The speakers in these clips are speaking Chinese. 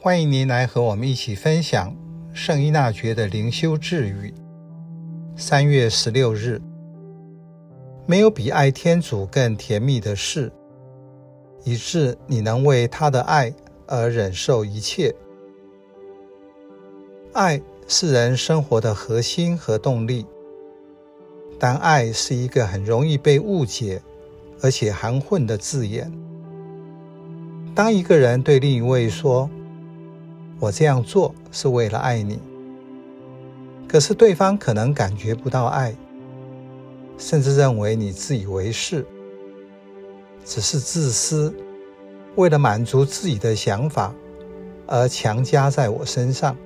欢迎您来和我们一起分享圣依纳爵的灵修治愈。三月十六日，没有比爱天主更甜蜜的事，以致你能为他的爱而忍受一切。爱是人生活的核心和动力，但爱是一个很容易被误解而且含混的字眼。当一个人对另一位说，我这样做是为了爱你，可是对方可能感觉不到爱，甚至认为你自以为是，只是自私，为了满足自己的想法而强加在我身上。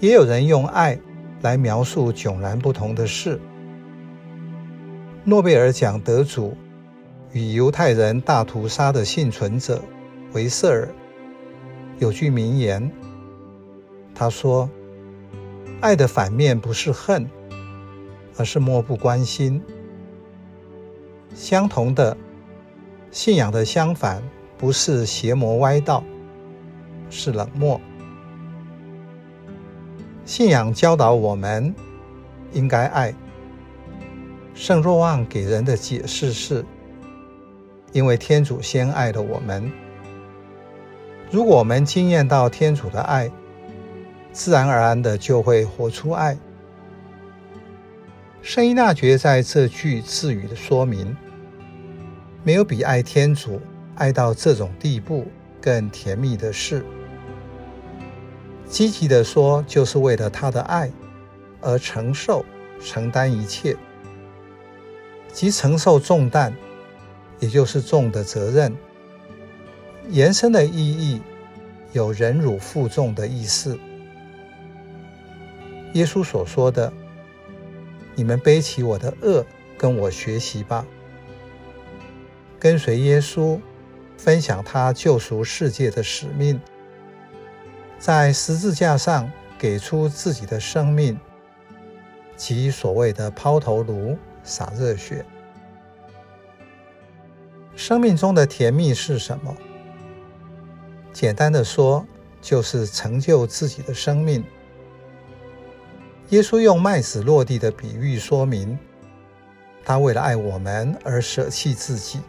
也有人用爱来描述迥然不同的事。诺贝尔奖得主与犹太人大屠杀的幸存者维瑟尔。有句名言，他说：“爱的反面不是恨，而是漠不关心。相同的，信仰的相反不是邪魔歪道，是冷漠。信仰教导我们应该爱。圣若望给人的解释是：因为天主先爱了我们。”如果我们经验到天主的爱，自然而然的就会活出爱。圣依纳爵在这句智语的说明，没有比爱天主爱到这种地步更甜蜜的事。积极的说，就是为了他的爱而承受、承担一切，即承受重担，也就是重的责任。延伸的意义有忍辱负重的意思。耶稣所说的：“你们背起我的轭，跟我学习吧。”跟随耶稣，分享他救赎世界的使命，在十字架上给出自己的生命，即所谓的抛头颅、洒热血。生命中的甜蜜是什么？简单的说，就是成就自己的生命。耶稣用麦子落地的比喻说明，他为了爱我们而舍弃自己，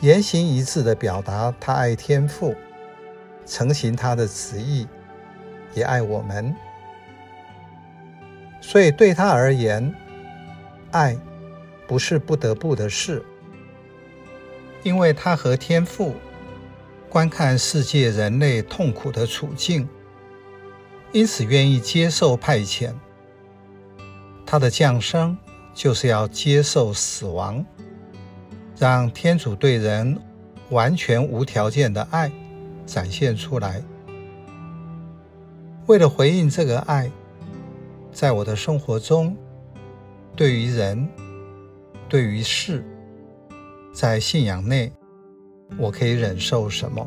言行一致的表达他爱天父，成行他的旨意，也爱我们。所以对他而言，爱不是不得不的事，因为他和天父。观看世界人类痛苦的处境，因此愿意接受派遣。他的降生就是要接受死亡，让天主对人完全无条件的爱展现出来。为了回应这个爱，在我的生活中，对于人，对于事，在信仰内。我可以忍受什么？